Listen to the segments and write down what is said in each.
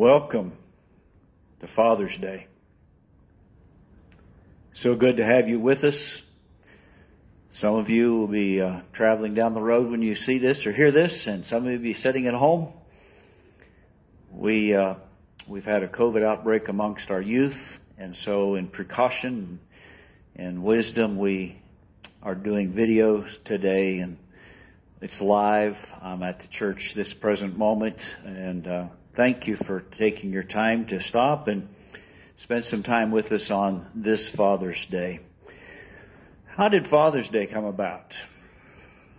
Welcome to Father's Day. So good to have you with us. Some of you will be uh, traveling down the road when you see this or hear this, and some of you will be sitting at home. We uh, we've had a COVID outbreak amongst our youth, and so in precaution and wisdom, we are doing videos today, and it's live. I'm at the church this present moment, and uh, thank you for taking your time to stop and spend some time with us on this Father's Day. How did Father's Day come about?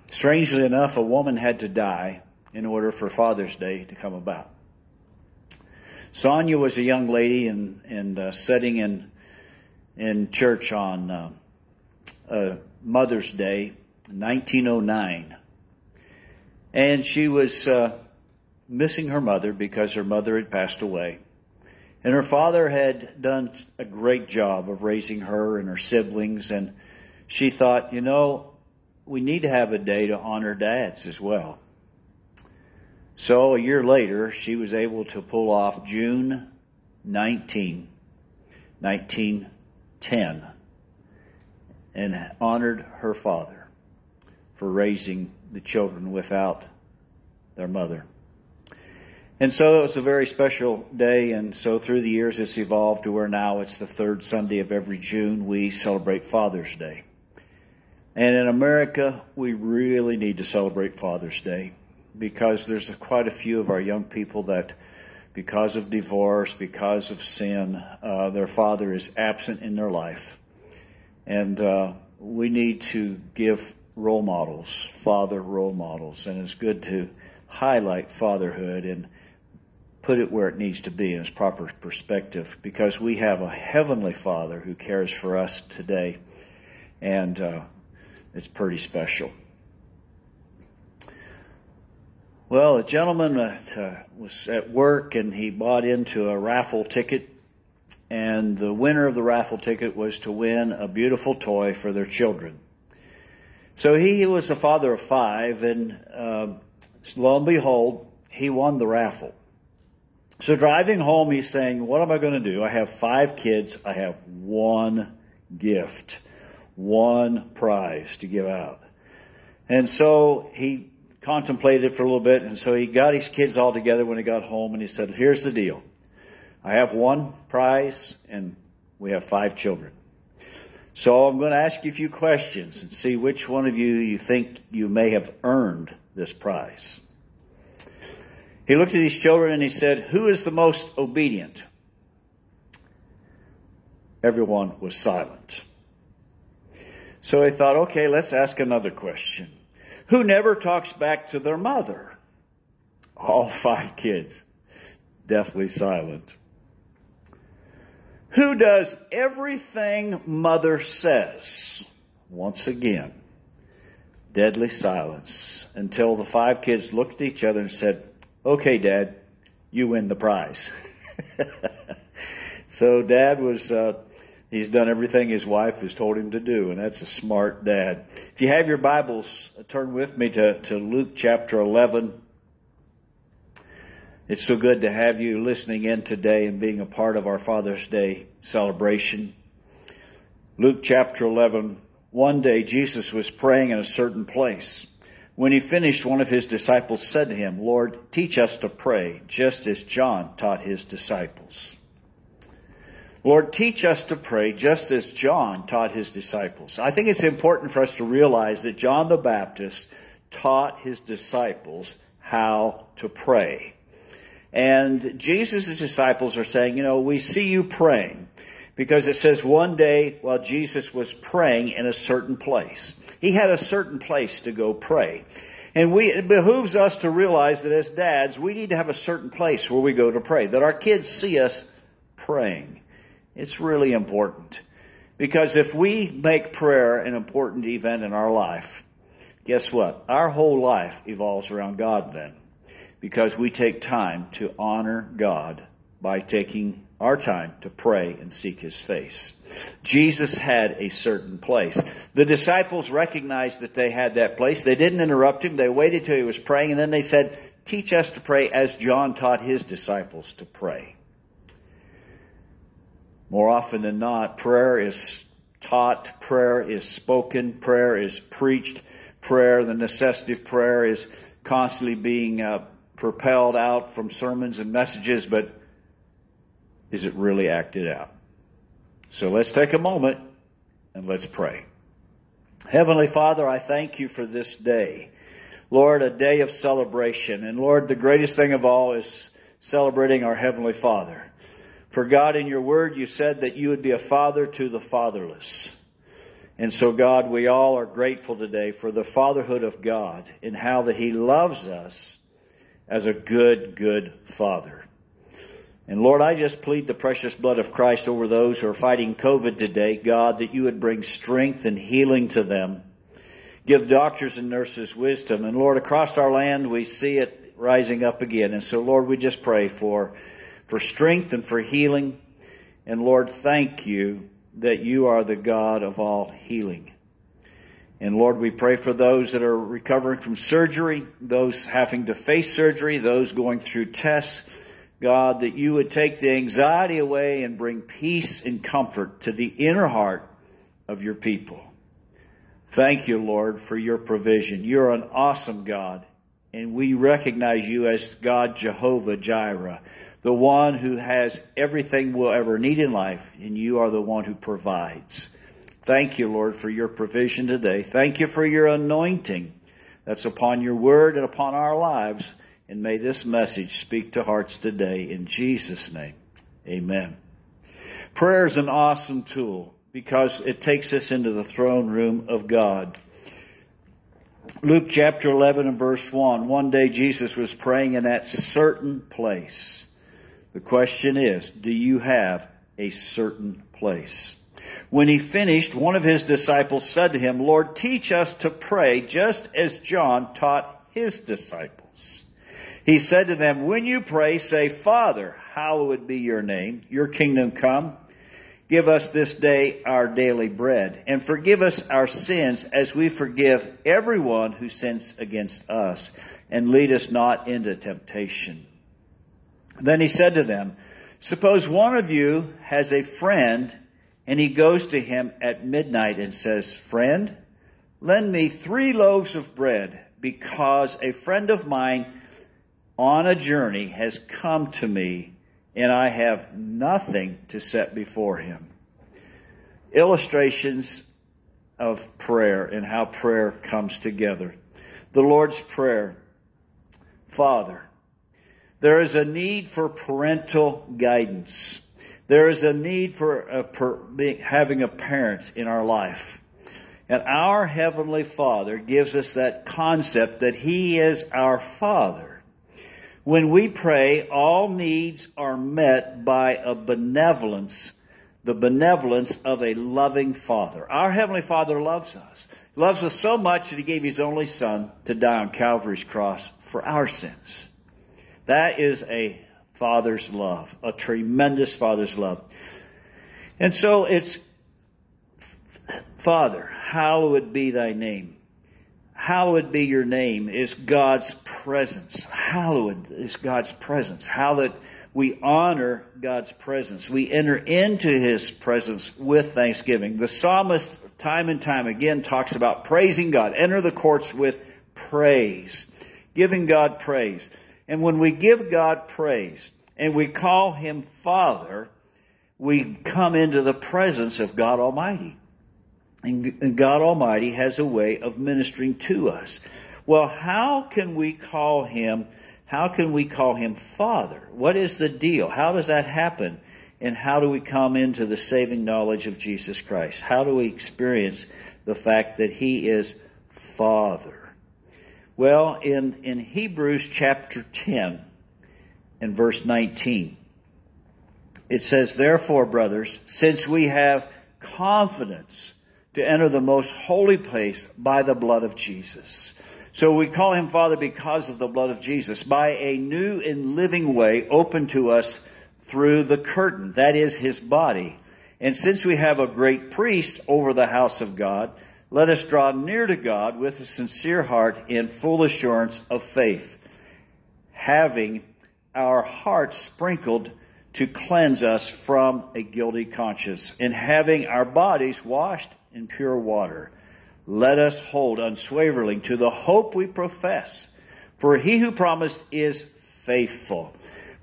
Strangely enough, a woman had to die in order for Father's Day to come about. Sonora was a young lady and and uh, sitting in in church on uh, uh, Mother's Day, 1909, and she was uh, missing her mother because her mother had passed away. And her father had done a great job of raising her and her siblings. And she thought, you know, we need to have a day to honor dads as well. So a year later, she was able to pull off June 19, 1910, and honored her father for raising the children without their mother. And so it was a very special day, and so through the years it's evolved to where now it's the third Sunday of every June we celebrate Father's Day. And in America, we really need to celebrate Father's Day because there's quite a few of our young people that, because of divorce, because of sin, uh, their father is absent in their life. And uh, we need to give role models, father role models, and it's good to highlight fatherhood and put it where it needs to be in its proper perspective because we have a heavenly Father who cares for us today, and uh, it's pretty special. Well, a gentleman uh, was at work and he bought into a raffle ticket, and the winner of the raffle ticket was to win a beautiful toy for their children. So he was a father of five, and uh, lo and behold, he won the raffle. So driving home, he's saying, What am I going to do? I have five kids. I have one gift, one prize to give out. And so he contemplated for a little bit, and so he got his kids all together when he got home, and he said, Here's the deal. I have one prize, and we have five children. So I'm going to ask you a few questions and see which one of you you think you may have earned this prize. He looked at his children and he said, Who is the most obedient? Everyone was silent. So he thought, okay, let's ask another question. Who never talks back to their mother? All five kids, deathly silent. Who does everything mother says? Once again, deadly silence until the five kids looked at each other and said, okay, Dad, you win the prize. so Dad was, uh, he's done everything his wife has told him to do, and that's a smart dad. If you have your Bibles, turn with me to, to Luke chapter 11. It's so good to have you listening in today and being a part of our Father's Day celebration. Luke chapter 11. One day Jesus was praying in a certain place. When he finished, one of his disciples said to him, Lord, teach us to pray, just as John taught his disciples. Lord, teach us to pray, just as John taught his disciples. I think it's important for us to realize that John the Baptist taught his disciples how to pray. And Jesus' disciples are saying, you know, we see you praying because it says one day while Jesus was praying in a certain place. He had a certain place to go pray. And we, it behooves us to realize that as dads, we need to have a certain place where we go to pray, that our kids see us praying. It's really important. Because if we make prayer an important event in our life, guess what? Our whole life evolves around God then. Because we take time to honor God by taking our time to pray and seek his face. Jesus had a certain place. The disciples recognized that they had that place. They didn't interrupt him. They waited till he was praying and then they said, teach us to pray as John taught his disciples to pray. More often than not, prayer is taught, prayer is spoken, prayer is preached, prayer, the necessity of prayer is constantly being uh, propelled out from sermons and messages, but is it really acted out? So let's take a moment and let's pray. Heavenly Father, I thank you for this day. Lord, a day of celebration. And Lord, the greatest thing of all is celebrating our Heavenly Father. For God, in your word, you said that you would be a father to the fatherless. And so, God, we all are grateful today for the fatherhood of God and how that He loves us as a good, good Father. And Lord, I just plead the precious blood of Christ over those who are fighting COVID today, God, that you would bring strength and healing to them. Give doctors and nurses wisdom. And Lord, across our land, we see it rising up again. And so, Lord, we just pray for, for strength and for healing. And Lord, thank you that you are the God of all healing. And Lord, we pray for those that are recovering from surgery, those having to face surgery, those going through tests. God, that you would take the anxiety away and bring peace and comfort to the inner heart of your people. Thank you, Lord, for your provision. You're an awesome God, and we recognize you as God Jehovah Jireh, the one who has everything we'll ever need in life, and you are the one who provides. Thank you, Lord, for your provision today. Thank you for your anointing that's upon your word and upon our lives. And may this message speak to hearts today in Jesus' name. Amen. Prayer is an awesome tool because it takes us into the throne room of God. Luke chapter 11 and verse 1. One day Jesus was praying in that certain place. The question is, do you have a certain place? When he finished, one of his disciples said to him, Lord, teach us to pray just as John taught his disciples. He said to them, When you pray, say, Father, hallowed be your name, your kingdom come. Give us this day our daily bread, and forgive us our sins as we forgive everyone who sins against us, and lead us not into temptation. Then he said to them, Suppose one of you has a friend, and he goes to him at midnight and says, Friend, lend me three loaves of bread, because a friend of mine on a journey has come to me, and I have nothing to set before him. Illustrations of prayer and how prayer comes together. The Lord's Prayer. Father, there is a need for parental guidance. There is a need for a having a parent in our life. And our Heavenly Father gives us that concept that He is our Father. When we pray, all needs are met by a benevolence, the benevolence of a loving Father. Our Heavenly Father loves us. He loves us so much that He gave His only Son to die on Calvary's cross for our sins. That is a Father's love, a tremendous Father's love. And so it's, Father, hallowed be thy name hallowed be your name is God's presence. Hallowed is God's presence. How that we honor God's presence. We enter into His presence with thanksgiving. The psalmist, time and time again, talks about praising God. Enter the courts with praise. Giving God praise. And when we give God praise and we call Him Father, we come into the presence of God Almighty. And God Almighty has a way of ministering to us. Well, how can we call him, how can we call him Father? What is the deal? How does that happen? And how do we come into the saving knowledge of Jesus Christ? How do we experience the fact that he is Father? Well, in, in Hebrews chapter 10 and verse 19, it says, Therefore, brothers, since we have confidence to enter the most holy place by the blood of Jesus. So we call him Father because of the blood of Jesus, by a new and living way open to us through the curtain, that is his body. And since we have a great priest over the house of God, let us draw near to God with a sincere heart in full assurance of faith, having our hearts sprinkled to cleanse us from a guilty conscience, and having our bodies washed in pure water. Let us hold unswaveringly to the hope we profess. For he who promised is faithful.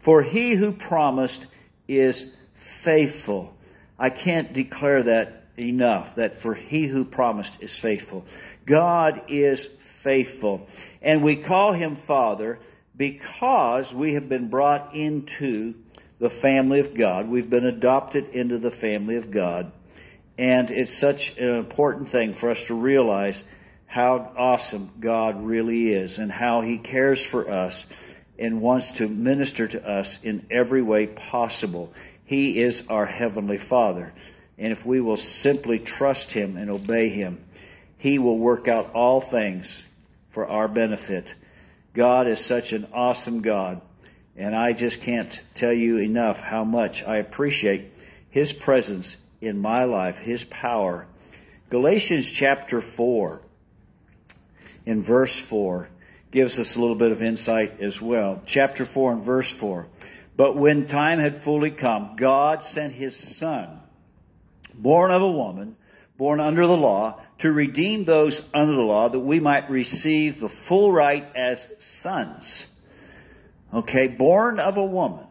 For he who promised is faithful. I can't declare that enough, that for he who promised is faithful. God is faithful. And we call him Father because we have been brought into the family of God. We've been adopted into the family of God. And it's such an important thing for us to realize how awesome God really is and how He cares for us and wants to minister to us in every way possible. He is our Heavenly Father. And if we will simply trust Him and obey Him, He will work out all things for our benefit. God is such an awesome God. And I just can't tell you enough how much I appreciate His presence in my life, His power. Galatians chapter 4, in verse 4, gives us a little bit of insight as well. Chapter 4 and verse 4. But when time had fully come, God sent His Son, born of a woman, born under the law, to redeem those under the law that we might receive the full right as sons. Okay, born of a woman,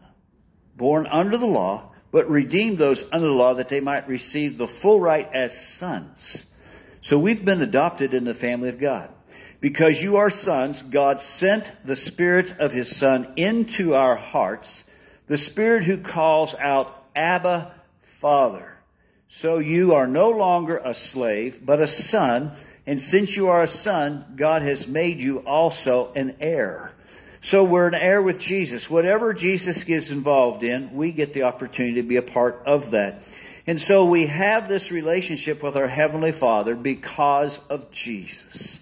born under the law, but redeemed those under the law that they might receive the full right as sons. So we've been adopted in the family of God. Because you are sons, God sent the Spirit of His Son into our hearts, the Spirit who calls out, Abba, Father. So you are no longer a slave, but a son, and since you are a son, God has made you also an heir. So we're an heir with Jesus. Whatever Jesus gets involved in, we get the opportunity to be a part of that. And so we have this relationship with our Heavenly Father because of Jesus.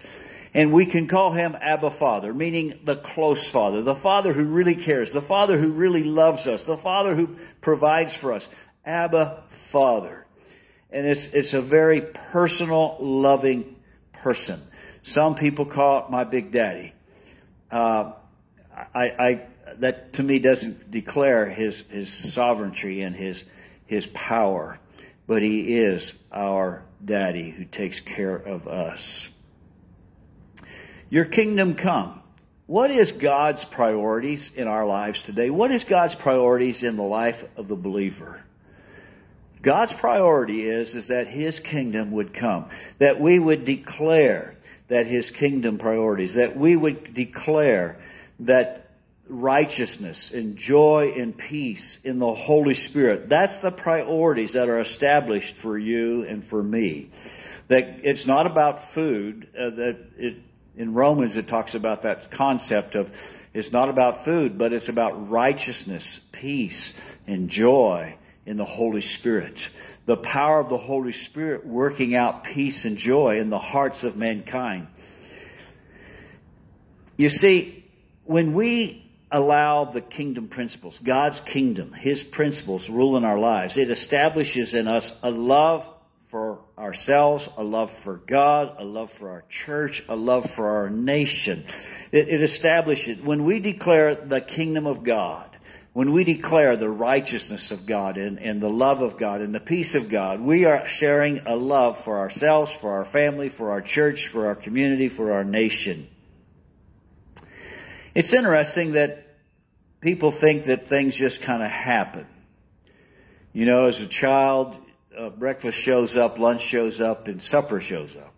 And we can call him Abba Father, meaning the close Father, the Father who really cares, the Father who really loves us, the Father who provides for us. Abba Father and it's it's a very personal, loving person. Some people call it my big daddy. Uh, I, I that to me doesn't declare his his sovereignty and his his power, but he is our daddy who takes care of us. Your kingdom come. What is God's priorities in our lives today? What is God's priorities in the life of the believer? God's priority is, is that His kingdom would come, that we would declare that His kingdom priorities, that we would declare that righteousness and joy and peace in the Holy Spirit, that's the priorities that are established for you and for me. That it's not about food, uh, that it, in Romans it talks about that concept of it's not about food, but it's about righteousness, peace, and joy in the Holy Spirit. The power of the Holy Spirit working out peace and joy in the hearts of mankind. You see, when we allow the kingdom principles, God's kingdom, His principles rule in our lives, it establishes in us a love for ourselves, a love for God, a love for our church, a love for our nation. It, it establishes, when we declare the kingdom of God, when we declare the righteousness of God and, and the love of God and the peace of God, we are sharing a love for ourselves, for our family, for our church, for our community, for our nation. It's interesting that people think that things just kind of happen. You know, as a child, uh, breakfast shows up, lunch shows up, and supper shows up.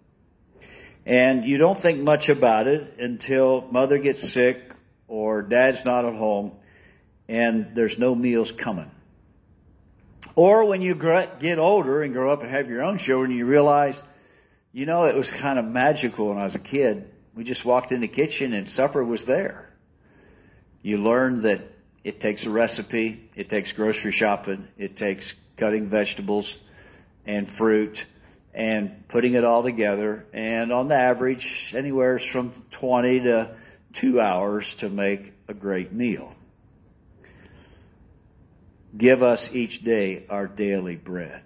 And you don't think much about it until mother gets sick or dad's not at home and there's no meals coming. Or when you get older and grow up and have your own children, you realize, you know, it was kind of magical when I was a kid. We just walked in the kitchen and supper was there. You learn that it takes a recipe, it takes grocery shopping, it takes cutting vegetables and fruit and putting it all together. And on the average, anywhere from 20 to two hours to make a great meal. Give us each day our daily bread.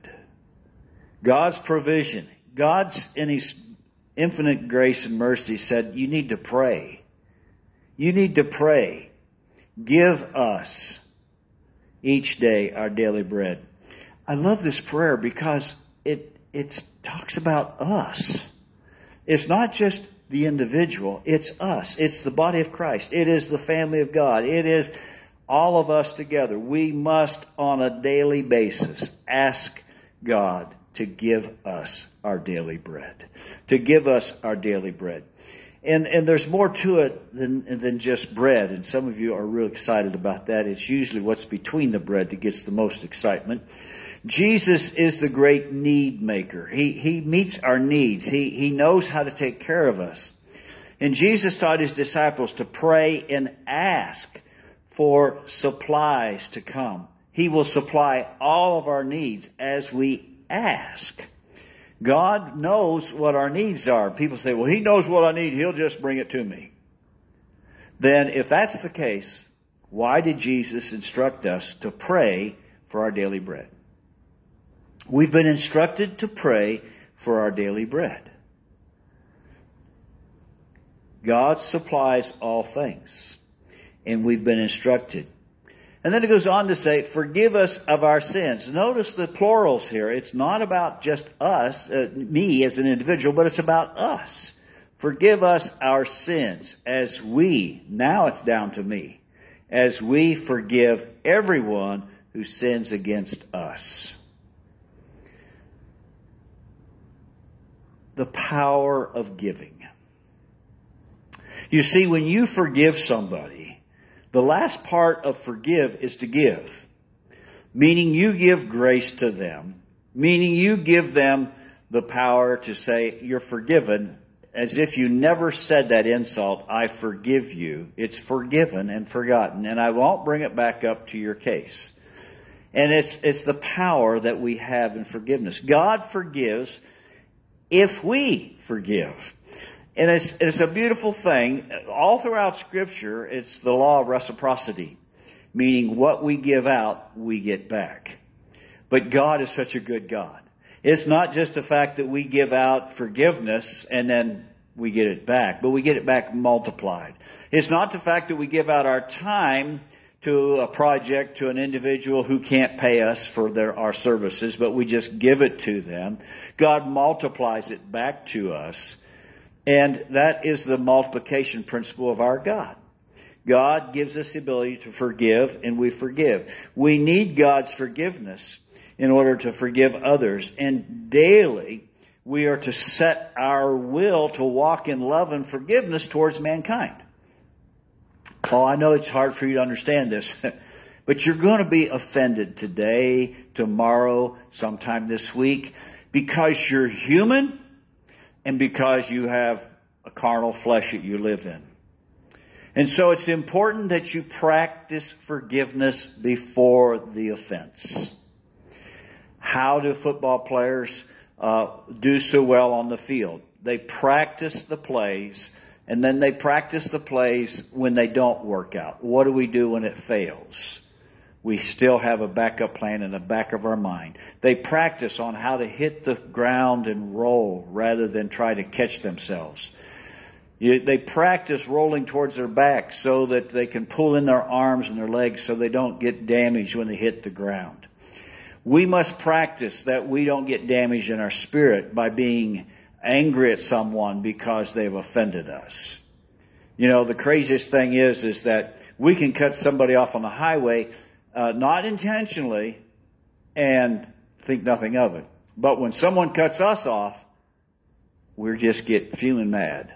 God's provision. God's, in His infinite grace and mercy, said, You need to pray. You need to pray. Give us each day our daily bread. I love this prayer because it, it talks about us. It's not just the individual, it's us. It's the body of Christ. It is the family of God. It is all of us together. We must, on a daily basis, ask God to give us our daily bread. To give us our daily bread. And, and there's more to it than, than just bread. And some of you are real excited about that. It's usually what's between the bread that gets the most excitement. Jesus is the great need maker. He, he meets our needs. He, he knows how to take care of us. And Jesus taught his disciples to pray and ask for supplies to come. He will supply all of our needs as we ask. God knows what our needs are. People say, well, He knows what I need. He'll just bring it to me. Then, if that's the case, why did Jesus instruct us to pray for our daily bread? We've been instructed to pray for our daily bread. God supplies all things, and we've been instructed and then it goes on to say, forgive us of our sins. Notice the plurals here. It's not about just us, uh, me as an individual, but it's about us. Forgive us our sins as we, now it's down to me, as we forgive everyone who sins against us. The power of giving. You see, when you forgive somebody, the last part of forgive is to give, meaning you give grace to them, meaning you give them the power to say, You're forgiven, as if you never said that insult, I forgive you. It's forgiven and forgotten, and I won't bring it back up to your case. And it's, it's the power that we have in forgiveness. God forgives if we forgive. And it's, it's a beautiful thing. All throughout Scripture, it's the law of reciprocity, meaning what we give out, we get back. But God is such a good God. It's not just the fact that we give out forgiveness and then we get it back, but we get it back multiplied. It's not the fact that we give out our time to a project, to an individual who can't pay us for their, our services, but we just give it to them. God multiplies it back to us and that is the multiplication principle of our God. God gives us the ability to forgive, and we forgive. We need God's forgiveness in order to forgive others. And daily, we are to set our will to walk in love and forgiveness towards mankind. Oh, I know it's hard for you to understand this, but you're going to be offended today, tomorrow, sometime this week, because you're human and because you have a carnal flesh that you live in. And so it's important that you practice forgiveness before the offense. How do football players uh, do so well on the field? They practice the plays, and then they practice the plays when they don't work out. What do we do when it fails? We still have a backup plan in the back of our mind. They practice on how to hit the ground and roll rather than try to catch themselves. they practice rolling towards their back so that they can pull in their arms and their legs so they don't get damaged when they hit the ground. We must practice that we don't get damaged in our spirit by being angry at someone because they've offended us. You know, the craziest thing is, is that we can cut somebody off on the highway uh, not intentionally, and think nothing of it. But when someone cuts us off, we just get feeling mad.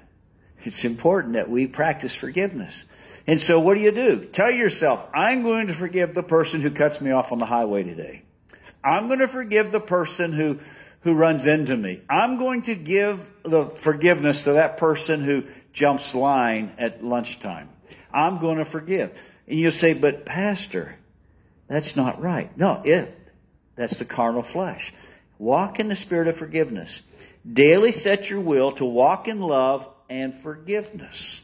It's important that we practice forgiveness. And so what do you do? Tell yourself, I'm going to forgive the person who cuts me off on the highway today. I'm going to forgive the person who, who runs into me. I'm going to give the forgiveness to that person who jumps line at lunchtime. I'm going to forgive. And you say, but pastor, that's not right. No, it. That's the carnal flesh. Walk in the spirit of forgiveness. Daily set your will to walk in love and forgiveness.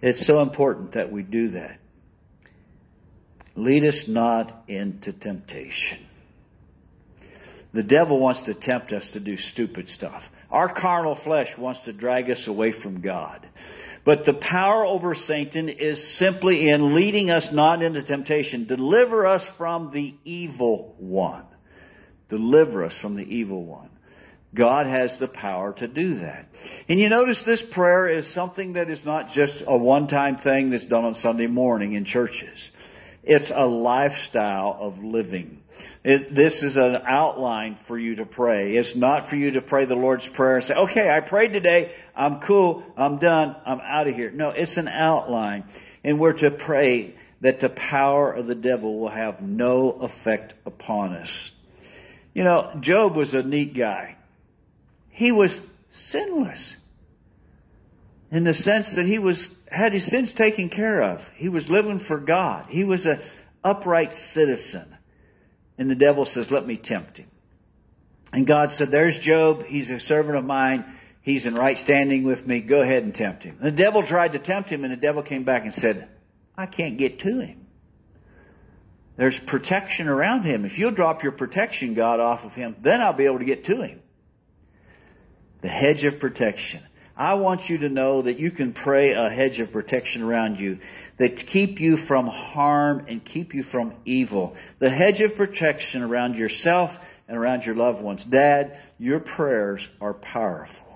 It's so important that we do that. Lead us not into temptation. The devil wants to tempt us to do stupid stuff. Our carnal flesh wants to drag us away from God. But the power over Satan is simply in leading us not into temptation. Deliver us from the evil one. Deliver us from the evil one. God has the power to do that. And you notice this prayer is something that is not just a one-time thing that's done on Sunday morning in churches. It's a lifestyle of living. It, this is an outline for you to pray. It's not for you to pray the Lord's Prayer and say, okay, I prayed today. I'm cool. I'm done. I'm out of here. No, it's an outline. And we're to pray that the power of the devil will have no effect upon us. You know, Job was a neat guy. He was sinless in the sense that he was had his sins taken care of. He was living for God. He was an upright citizen. And the devil says, let me tempt him. And God said, there's Job. He's a servant of mine. He's in right standing with me. Go ahead and tempt him. The devil tried to tempt him and the devil came back and said, I can't get to him. There's protection around him. If you'll drop your protection, God, off of him, then I'll be able to get to him. The hedge of protection. I want you to know that you can pray a hedge of protection around you that keep you from harm and keep you from evil. The hedge of protection around yourself and around your loved ones. Dad, your prayers are powerful.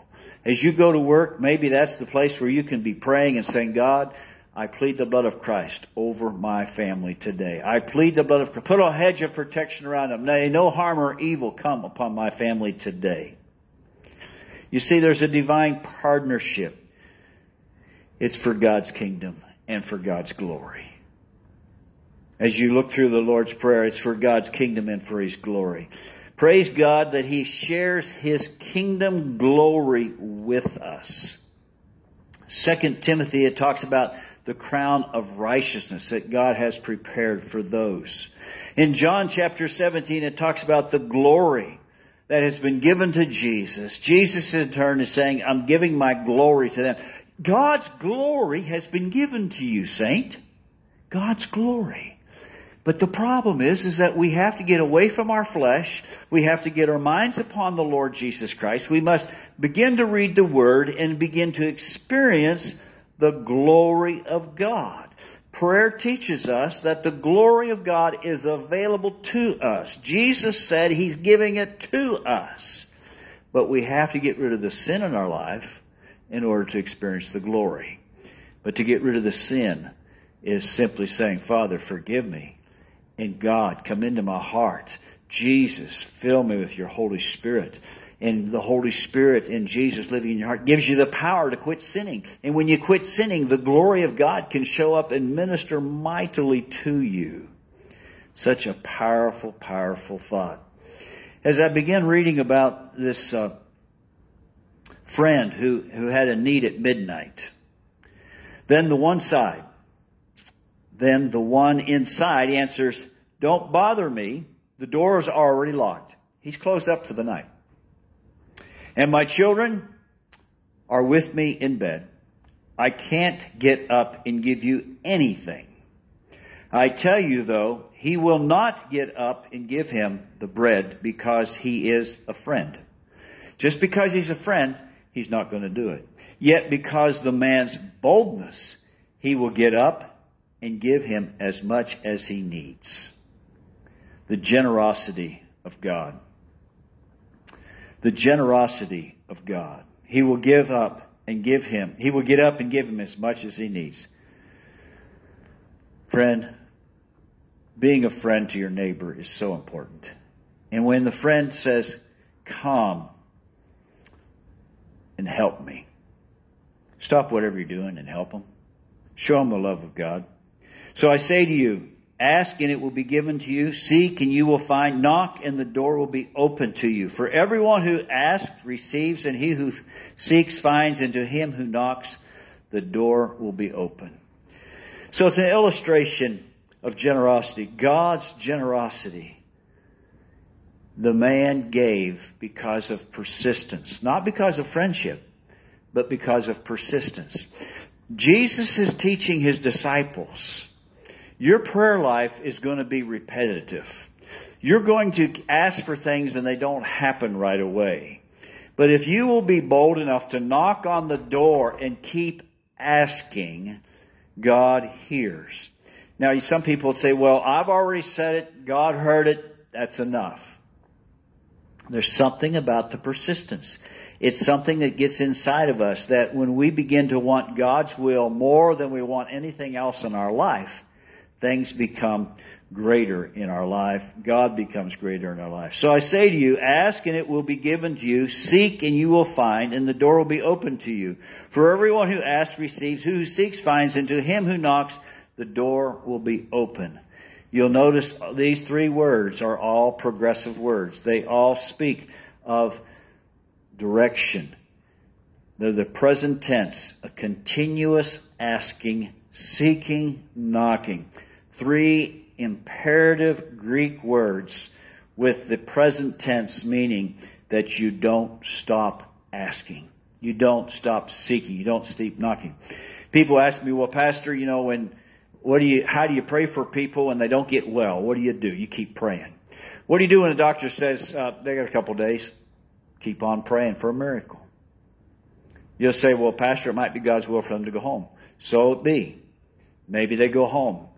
As you go to work, maybe that's the place where you can be praying and saying, God, I plead the blood of Christ over my family today. I plead the blood of Christ. Put a hedge of protection around them. May no harm or evil come upon my family today. You see, there's a divine partnership. It's for God's kingdom and for God's glory. As you look through the Lord's Prayer, it's for God's kingdom and for His glory. Praise God that He shares His kingdom glory with us. Second Timothy, it talks about the crown of righteousness that God has prepared for those. In John chapter 17, it talks about the glory that has been given to Jesus. Jesus in turn is saying, I'm giving my glory to them. God's glory has been given to you, saint. God's glory. But the problem is, is that we have to get away from our flesh. We have to get our minds upon the Lord Jesus Christ. We must begin to read the Word and begin to experience the glory of God. Prayer teaches us that the glory of God is available to us. Jesus said He's giving it to us. But we have to get rid of the sin in our life in order to experience the glory. But to get rid of the sin is simply saying, Father, forgive me. And God, come into my heart. Jesus, fill me with your Holy Spirit and the Holy Spirit and Jesus living in your heart gives you the power to quit sinning. And when you quit sinning, the glory of God can show up and minister mightily to you. Such a powerful, powerful thought. As I began reading about this uh, friend who, who had a need at midnight, then the one side, then the one inside answers, Don't bother me. The door is already locked. He's closed up for the night. And my children are with me in bed. I can't get up and give you anything. I tell you though, he will not get up and give him the bread because he is a friend. Just because he's a friend, he's not going to do it. Yet because the man's boldness, he will get up and give him as much as he needs. The generosity of God the generosity of God. He will give up and give him. He will get up and give him as much as he needs. Friend, being a friend to your neighbor is so important. And when the friend says, come and help me, stop whatever you're doing and help them. Show them the love of God. So I say to you, Ask and it will be given to you. Seek and you will find. Knock and the door will be open to you. For everyone who asks receives and he who seeks finds and to him who knocks the door will be open. So it's an illustration of generosity. God's generosity. The man gave because of persistence. Not because of friendship, but because of persistence. Jesus is teaching his disciples your prayer life is going to be repetitive. You're going to ask for things and they don't happen right away. But if you will be bold enough to knock on the door and keep asking, God hears. Now, some people say, well, I've already said it. God heard it. That's enough. There's something about the persistence. It's something that gets inside of us that when we begin to want God's will more than we want anything else in our life, things become greater in our life. God becomes greater in our life. So I say to you, ask and it will be given to you. Seek and you will find and the door will be open to you. For everyone who asks receives, who seeks finds, and to him who knocks, the door will be open. You'll notice these three words are all progressive words. They all speak of direction. They're the present tense, a continuous asking, seeking, knocking. Three imperative Greek words with the present tense meaning that you don't stop asking. You don't stop seeking. You don't stop knocking. People ask me, well, Pastor, you know, when, what do you, how do you pray for people when they don't get well? What do you do? You keep praying. What do you do when a doctor says, uh, they got a couple days? Keep on praying for a miracle. You'll say, well, Pastor, it might be God's will for them to go home. So it be. Maybe they go home.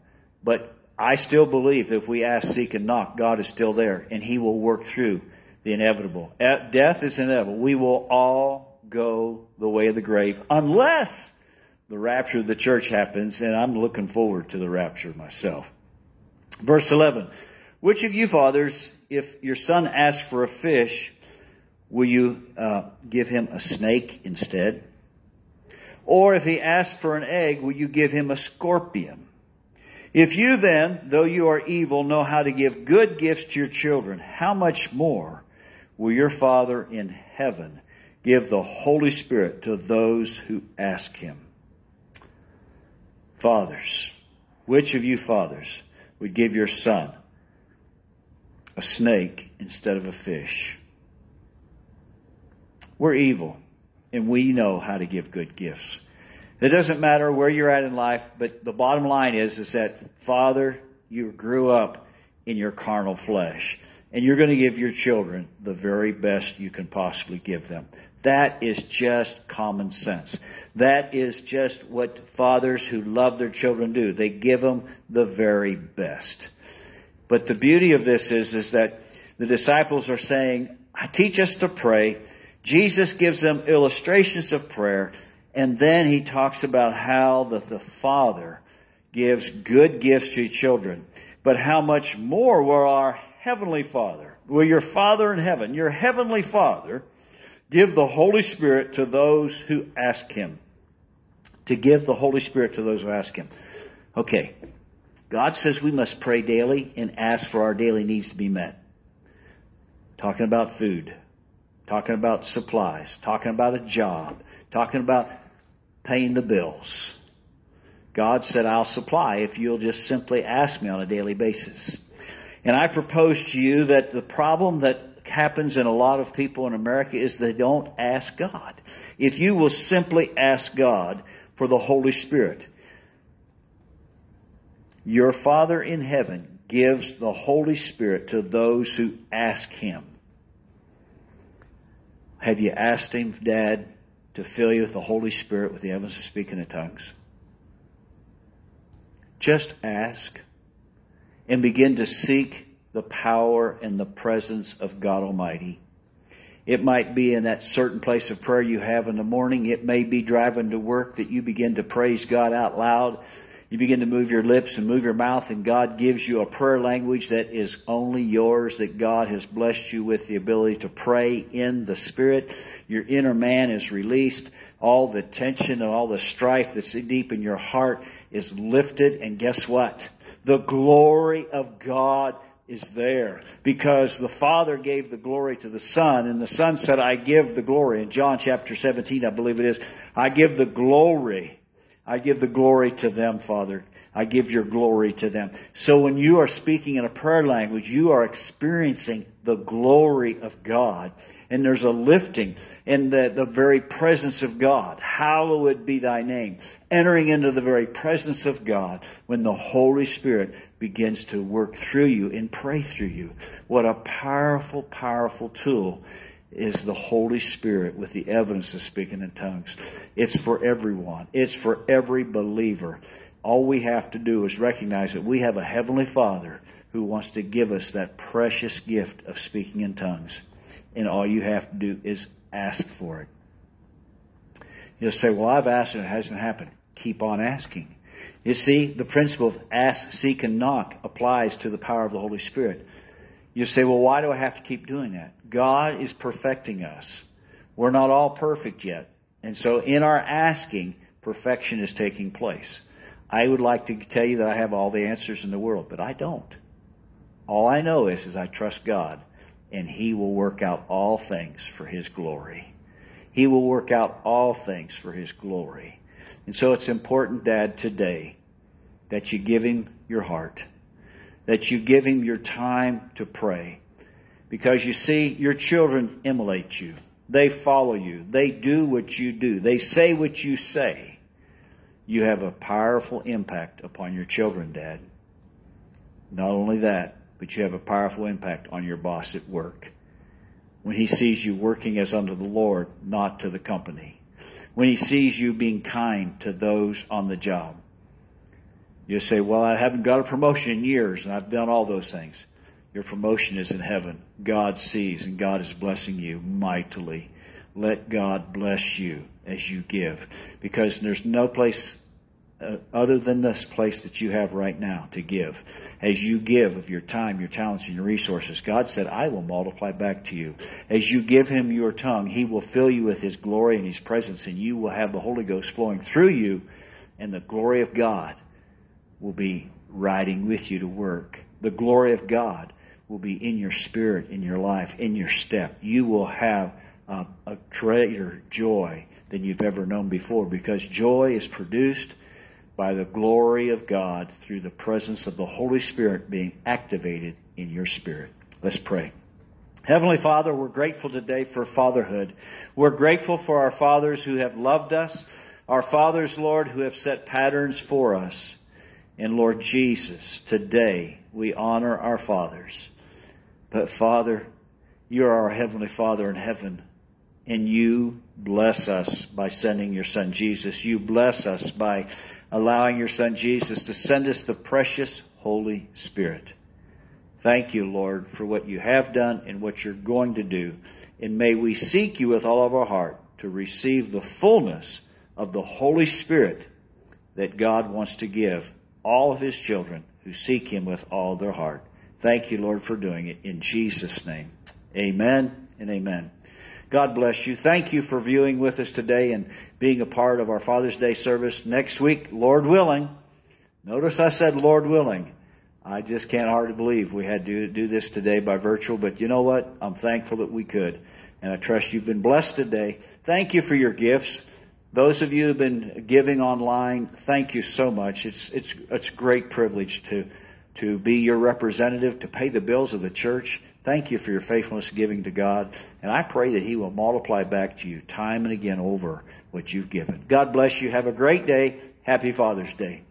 But I still believe that if we ask, seek, and knock, God is still there, and He will work through the inevitable. Death is inevitable. We will all go the way of the grave, unless the rapture of the church happens, and I'm looking forward to the rapture myself. Verse 11. Which of you fathers, if your son asks for a fish, Will you uh, give him a snake instead? Or if he asks for an egg, will you give him a scorpion? If you then, though you are evil, know how to give good gifts to your children, how much more will your Father in heaven give the Holy Spirit to those who ask him? Fathers, which of you fathers would give your son a snake instead of a fish? We're evil, and we know how to give good gifts. It doesn't matter where you're at in life, but the bottom line is, is that Father, you grew up in your carnal flesh, and you're going to give your children the very best you can possibly give them. That is just common sense. That is just what fathers who love their children do. They give them the very best. But the beauty of this is, is that the disciples are saying, teach us to pray Jesus gives them illustrations of prayer, and then he talks about how the, the Father gives good gifts to children. But how much more will our Heavenly Father, will your Father in heaven, your Heavenly Father, give the Holy Spirit to those who ask Him? To give the Holy Spirit to those who ask Him. Okay. God says we must pray daily and ask for our daily needs to be met. Talking about food talking about supplies, talking about a job, talking about paying the bills. God said, I'll supply if you'll just simply ask me on a daily basis. And I propose to you that the problem that happens in a lot of people in America is they don't ask God. If you will simply ask God for the Holy Spirit, your Father in heaven gives the Holy Spirit to those who ask Him. Have you asked Him, Dad, to fill you with the Holy Spirit with the evidence of speaking in tongues? Just ask and begin to seek the power and the presence of God Almighty. It might be in that certain place of prayer you have in the morning. It may be driving to work that you begin to praise God out loud you begin to move your lips and move your mouth, and God gives you a prayer language that is only yours, that God has blessed you with the ability to pray in the Spirit. Your inner man is released. All the tension and all the strife that's deep in your heart is lifted, and guess what? The glory of God is there because the Father gave the glory to the Son, and the Son said, I give the glory. In John chapter 17, I believe it is, I give the glory I give the glory to them, Father. I give your glory to them. So when you are speaking in a prayer language, you are experiencing the glory of God. And there's a lifting in the, the very presence of God. Hallowed be thy name. Entering into the very presence of God when the Holy Spirit begins to work through you and pray through you. What a powerful, powerful tool is the Holy Spirit with the evidence of speaking in tongues. It's for everyone. It's for every believer. All we have to do is recognize that we have a Heavenly Father who wants to give us that precious gift of speaking in tongues. And all you have to do is ask for it. You'll say, Well, I've asked and it hasn't happened. Keep on asking. You see, the principle of ask, seek, and knock applies to the power of the Holy Spirit. You say, Well, why do I have to keep doing that? God is perfecting us. We're not all perfect yet. And so in our asking, perfection is taking place. I would like to tell you that I have all the answers in the world, but I don't. All I know is, is I trust God, and He will work out all things for His glory. He will work out all things for His glory. And so it's important, Dad, today that you give Him your heart, that you give Him your time to pray. Because you see, your children emulate you. They follow you. They do what you do. They say what you say. You have a powerful impact upon your children, Dad. Not only that, but you have a powerful impact on your boss at work. When he sees you working as unto the Lord, not to the company. When he sees you being kind to those on the job. You say, Well, I haven't got a promotion in years, and I've done all those things. Your promotion is in heaven. God sees, and God is blessing you mightily. Let God bless you as you give. Because there's no place uh, other than this place that you have right now to give. As you give of your time, your talents, and your resources, God said, I will multiply back to you. As you give Him your tongue, He will fill you with His glory and His presence, and you will have the Holy Ghost flowing through you, and the glory of God will be riding with you to work. The glory of God will be in your spirit, in your life, in your step. You will have a greater joy than you've ever known before because joy is produced by the glory of God through the presence of the Holy Spirit being activated in your spirit. Let's pray. Heavenly Father, we're grateful today for fatherhood. We're grateful for our fathers who have loved us, our fathers, Lord, who have set patterns for us. And Lord Jesus, today we honor our fathers. But Father, you are our Heavenly Father in heaven, and you bless us by sending your Son Jesus. You bless us by allowing your Son Jesus to send us the precious Holy Spirit. Thank you, Lord, for what you have done and what you're going to do. And may we seek you with all of our heart to receive the fullness of the Holy Spirit that God wants to give all of his children who seek him with all their heart. Thank you, Lord, for doing it in Jesus' name. Amen and amen. God bless you. Thank you for viewing with us today and being a part of our Father's Day service. Next week, Lord willing, notice I said Lord willing. I just can't hardly believe we had to do this today by virtual, but you know what? I'm thankful that we could. And I trust you've been blessed today. Thank you for your gifts. Those of you who've been giving online, thank you so much. It's, it's, it's a great privilege to, to be your representative, to pay the bills of the church. Thank you for your faithfulness giving to God. And I pray that He will multiply back to you time and again over what you've given. God bless you. Have a great day. Happy Father's Day.